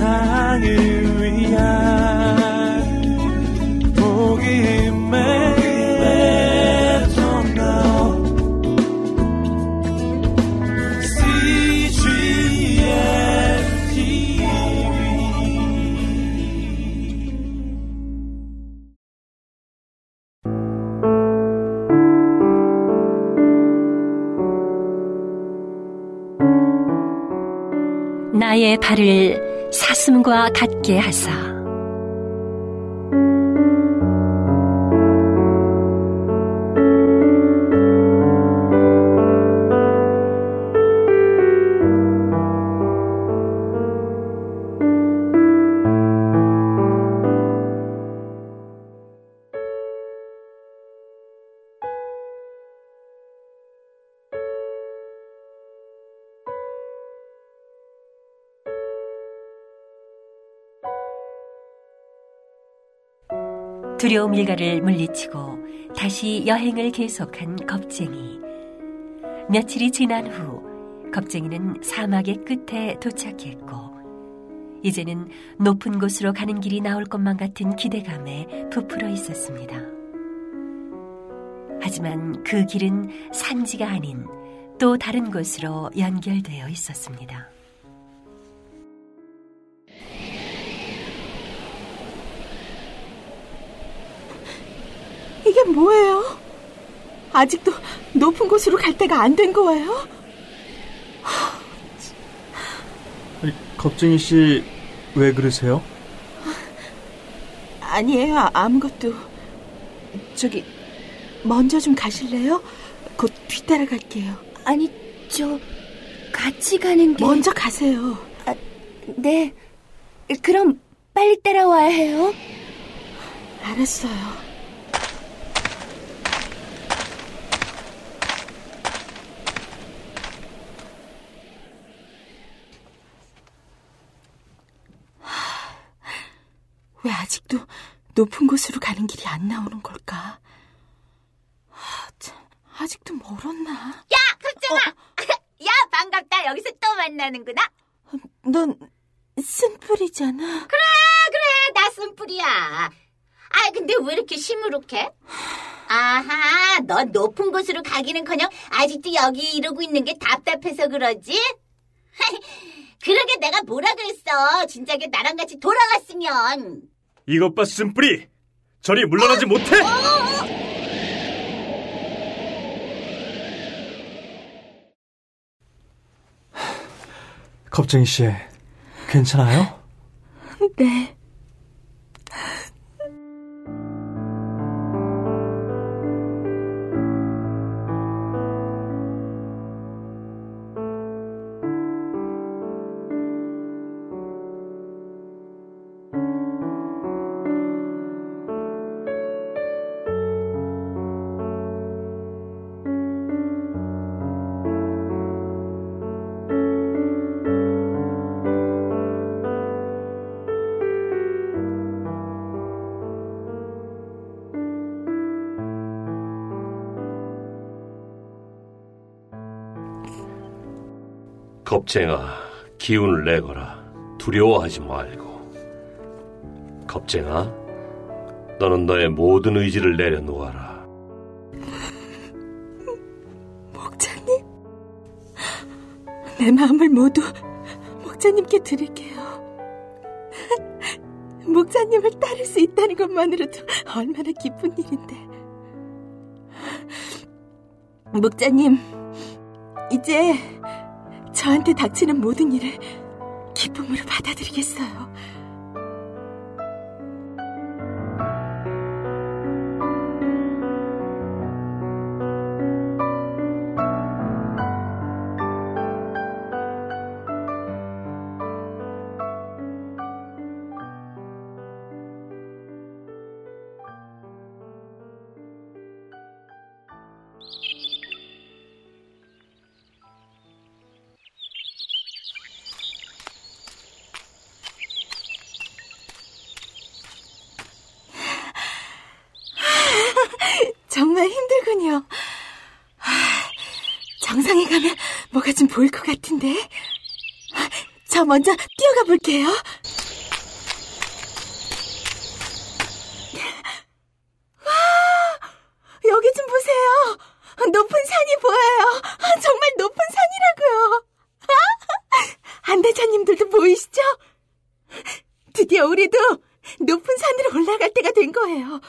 세상을 위한 복음의 나의 발을 사슴과 같게 하사 두려움 일가를 물리치고 다시 여행을 계속한 겁쟁이. 며칠이 지난 후 겁쟁이는 사막의 끝에 도착했고 이제는 높은 곳으로 가는 길이 나올 것만 같은 기대감에 부풀어 있었습니다. 하지만 그 길은 산지가 아닌 또 다른 곳으로 연결되어 있었습니다. 뭐예요? 아직도 높은 곳으로 갈 때가 안 된 거예요? 겁쟁이 씨, 왜 그러세요? 아니에요, 아무것도. 저기, 먼저 좀 가실래요? 곧 뒤따라갈게요. 아니, 저, 같이 가는 게. 먼저 가세요. 아, 네. 그럼 빨리 따라와야 해요? 알았어요. 왜 아직도 높은 곳으로 가는 길이 안 나오는 걸까? 아, 참, 아직도 멀었나? 야, 급정아! 어. 야, 반갑다. 여기서 또 만나는구나. 넌 쓴뿌리잖아. 그래, 그래. 나 쓴뿌리야. 아, 근데 왜 이렇게 시무룩해? 아하, 넌 높은 곳으로 가기는커녕 아직도 여기 이러고 있는 게 답답해서 그러지? 그러게 내가 뭐라 그랬어. 진작에 나랑 같이 돌아갔으면. 이것 봐, 쓴뿌리! 저리 물러나지 어? 못해! 어? 겁쟁이 씨, 괜찮아요? 네. 겁쟁아, 기운을 내거라. 두려워하지 말고. 겁쟁아, 너는 너의 모든 의지를 내려놓아라. 목자님, 내 마음을 모두 목자님께 드릴게요. 목자님을 따를 수 있다는 것만으로도 얼마나 기쁜 일인데. 목자님, 이제 저한테 닥치는 모든 일을 기쁨으로 받아들이겠어요. 힘들군요. 정상에 가면 뭐가 좀 보일 것 같은데. 저 먼저 뛰어가 볼게요. 와, 여기 좀 보세요. 높은 산이 보여요. 정말 높은 산이라고요. 안대자님들도 보이시죠? 드디어 우리도 높은 산으로 올라갈 때가 된 거예요.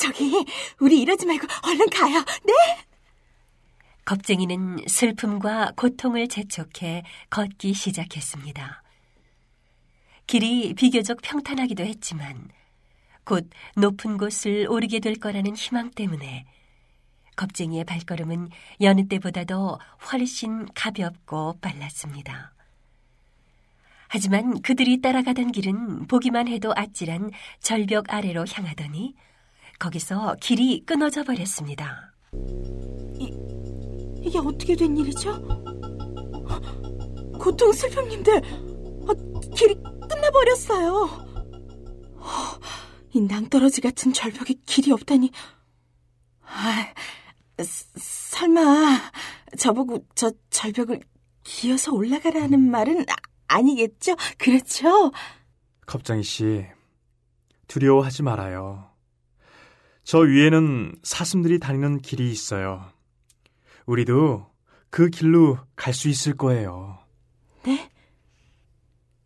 아, 저기, 우리 이러지 말고 얼른 가요. 네? 겁쟁이는 슬픔과 고통을 재촉해 걷기 시작했습니다. 길이 비교적 평탄하기도 했지만 곧 높은 곳을 오르게 될 거라는 희망 때문에 겁쟁이의 발걸음은 여느 때보다도 훨씬 가볍고 빨랐습니다. 하지만 그들이 따라가던 길은 보기만 해도 아찔한 절벽 아래로 향하더니 거기서 길이 끊어져 버렸습니다. 이게 어떻게 된 일이죠? 고통 슬픔님들, 아, 길이 끝나버렸어요. 어, 이 낭떠러지 같은 절벽에 길이 없다니. 아, 스- 설마 저보고 저 절벽을 기어서 올라가라는 말은 아, 아니겠죠? 그렇죠? 겁장이 씨, 두려워하지 말아요. 저 위에는 사슴들이 다니는 길이 있어요. 우리도 그 길로 갈 수 있을 거예요. 네?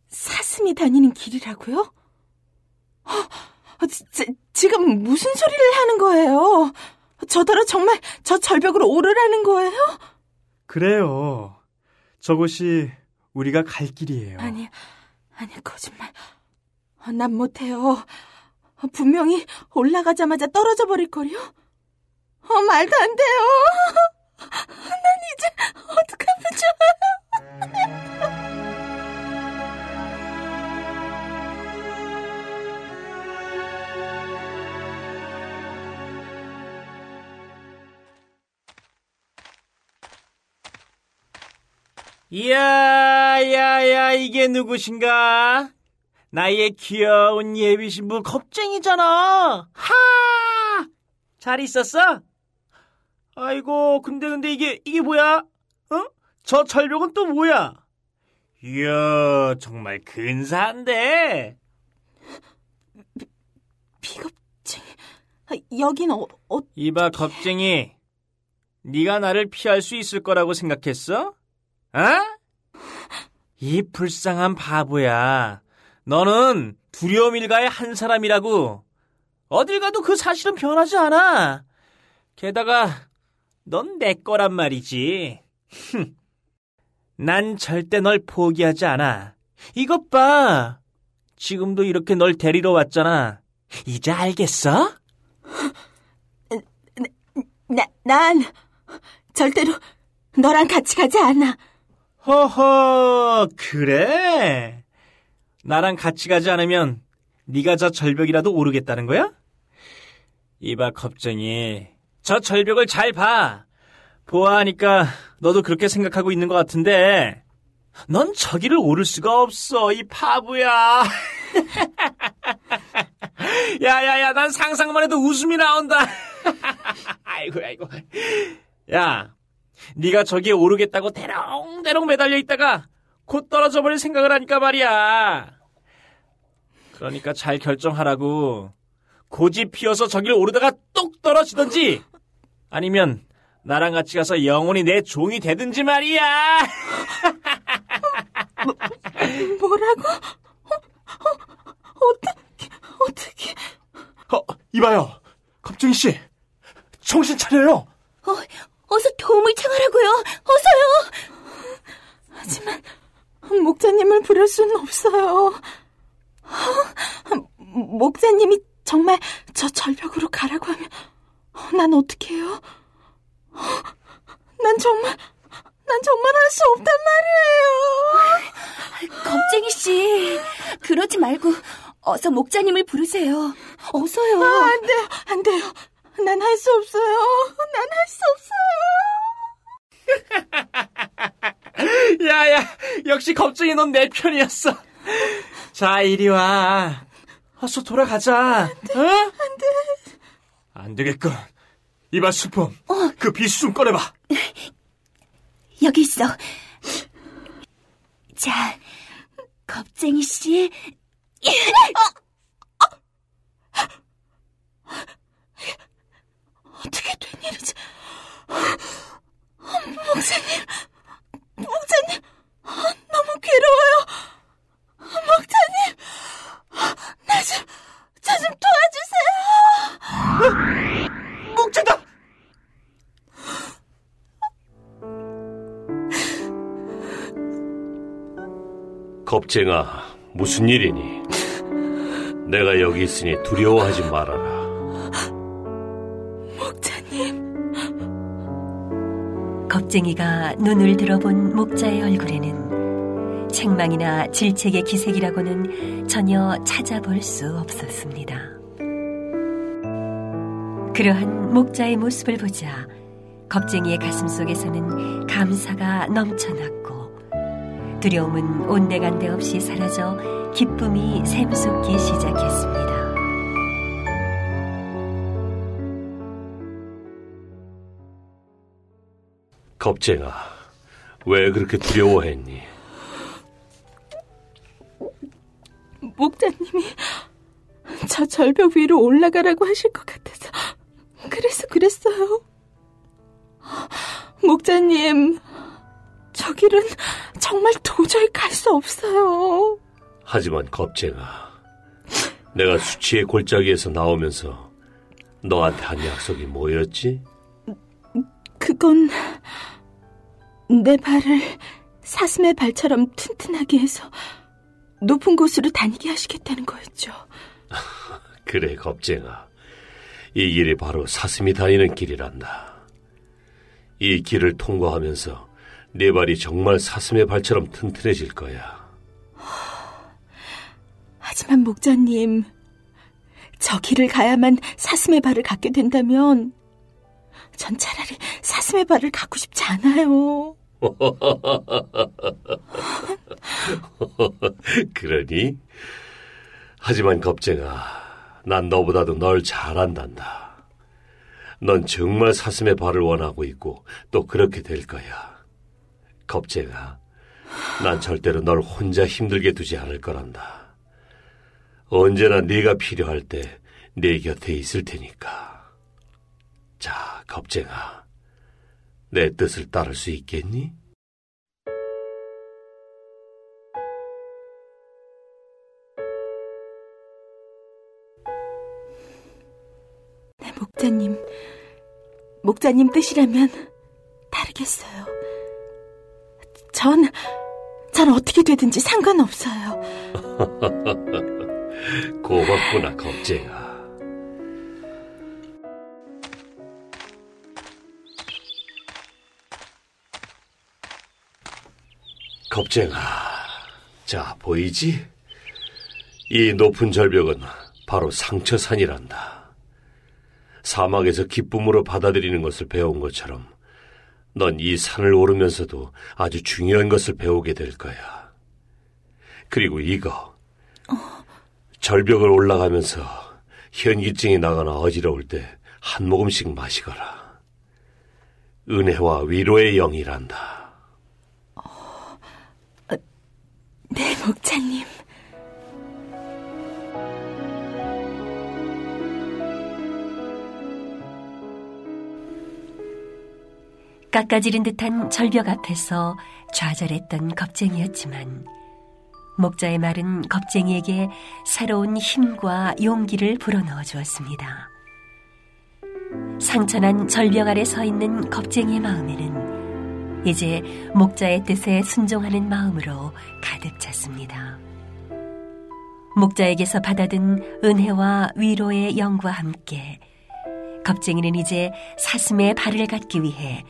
사슴이 다니는 길이라고요? 어, 지, 지- 지금 무슨 소리를 하는 거예요? 저더러 정말 저 절벽으로 오르라는 거예요? 그래요. 저곳이 우리가 갈 길이에요. 아니, 아니, 거짓말. 어, 난 못해요. 어, 분명히 올라가자마자 떨어져 버릴 거요. 어, 말도 안 돼요. 난 이제 어떡하면 좋아요. 이야, 야, 야, 이게 누구신가? 나의 귀여운 예비 신부 겁쟁이잖아. 하! 잘 있었어? 아이고, 근데, 근데 이게, 이게 뭐야? 어? 저 절벽은 또 뭐야? 이야, 정말 근사한데? 비겁쟁이. 아, 여긴 어, 어, 이봐, 겁쟁이. 네가 나를 피할 수 있을 거라고 생각했어? 어? 이 불쌍한 바보야. 너는 두려움 일가의 한 사람이라고. 어딜 가도 그 사실은 변하지 않아. 게다가 넌 내 거란 말이지. 흠. 난 절대 널 포기하지 않아. 이것 봐. 지금도 이렇게 널 데리러 왔잖아. 이제 알겠어? 나, 난 절대로 너랑 같이 가지 않아. 허허, 그래? 나랑 같이 가지 않으면 네가 저 절벽이라도 오르겠다는 거야? 이봐, 겁쟁이. 저 절벽을 잘 봐. 보아하니까 너도 그렇게 생각하고 있는 것 같은데 넌 저기를 오를 수가 없어, 이 바보야. 야야야, 난 상상만 해도 웃음이 나온다. 아이고 아이고. 야, 네가 저기에 오르겠다고 대롱대롱 매달려 있다가 곧 떨어져 버릴 생각을 하니까 말이야. 그러니까 잘 결정하라고. 고집 피워서 저기를 오르다가 똑 떨어지든지 아니면 나랑 같이 가서 영원히 내 종이 되든지 말이야. 뭐라고? 어, 어, 어떻게, 어떻게. 어, 이봐요. 겁쟁이 씨. 정신 차려요. 어, 어서 도움을 청하라고요. 어서요. 하지만 목자님을 부를 수는 없어요. 어, 목자님이 정말 저 절벽으로 가라고 하면 어, 난 어떻게 해요? 어, 난 정말 난 정말 할 수 없단 말이에요. 겁쟁이 씨, 그러지 말고 어서 목자님을 부르세요. 어서요. 아, 안 돼요, 안 돼요. 난 할 수 없어요. 난 할 수 없어요. 야야, 역시 겁쟁이 넌 내 편이었어. 자, 이리 와. 어서 돌아가자. 어? 안 돼. 안 되겠군. 이봐, 수품. 그 비수 좀 꺼내봐. 여기 있어. 자, 겁쟁이 씨. 어떻게 된 일이지? 목사님, 목사님, 겁쟁아, 무슨 일이니? 내가 여기 있으니 두려워하지 말아라. 목사님, 겁쟁이가 눈을 들어본 목자의 얼굴에는 책망이나 질책의 기색이라고는 전혀 찾아볼 수 없었습니다. 그러한 목자의 모습을 보자 겁쟁이의 가슴 속에서는 감사가 넘쳐났고 두려움은 온데간데 없이 사라져 기쁨이 샘솟기 시작했습니다. 겁쟁아, 왜 그렇게 두려워했니? 목자님이 저 절벽 위로 올라가라고 하실 것 같아서 그래서 그랬어요. 목자님, 저 길은 정말 도저히 갈 수 없어요. 하지만 겁쟁아, 내가 수치의 골짜기에서 나오면서 너한테 한 약속이 뭐였지? 그건 내 발을 사슴의 발처럼 튼튼하게 해서 높은 곳으로 다니게 하시겠다는 거였죠. 그래, 겁쟁아. 이 길이 바로 사슴이 다니는 길이란다. 이 길을 통과하면서 네 발이 정말 사슴의 발처럼 튼튼해질 거야. 하지만 목자님, 저 길을 가야만 사슴의 발을 갖게 된다면 전 차라리 사슴의 발을 갖고 싶지 않아요. 그러니? 하지만 겁쟁아, 난 너보다도 널 잘 안단다. 넌 정말 사슴의 발을 원하고 있고 또 그렇게 될 거야. 겁쟁아, 난 절대로 널 혼자 힘들게 두지 않을 거란다. 언제나 네가 필요할 때네 곁에 있을 테니까. 자, 겁쟁아, 내 뜻을 따를 수 있겠니? 네, 목자님, 목자님 뜻이라면 다르겠어요. 전, 전 어떻게 되든지 상관없어요. 고맙구나, 겁쟁아. 겁쟁아, 자, 보이지? 이 높은 절벽은 바로 상처산이란다. 사막에서 기쁨으로 받아들이는 것을 배운 것처럼 넌 이 산을 오르면서도 아주 중요한 것을 배우게 될 거야. 그리고 이거, 절벽을 올라가면서 현기증이 나거나 어지러울 때 한 모금씩 마시거라. 은혜와 위로의 영이란다. 네, 목자님. 깎아지른 듯한 절벽 앞에서 좌절했던 겁쟁이였지만 목자의 말은 겁쟁이에게 새로운 힘과 용기를 불어넣어 주었습니다. 상처난 절벽 아래 서 있는 겁쟁이의 마음에는 이제 목자의 뜻에 순종하는 마음으로 가득 찼습니다. 목자에게서 받아든 은혜와 위로의 영과 함께 겁쟁이는 이제 사슴의 발을 갖기 위해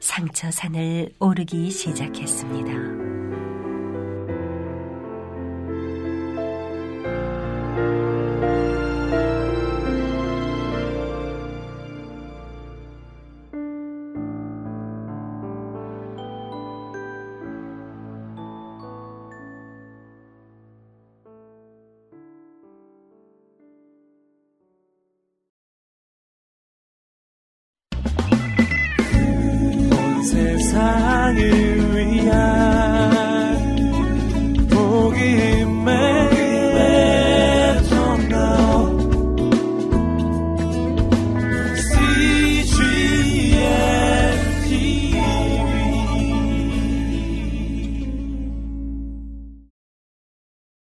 상처산을 오르기 시작했습니다.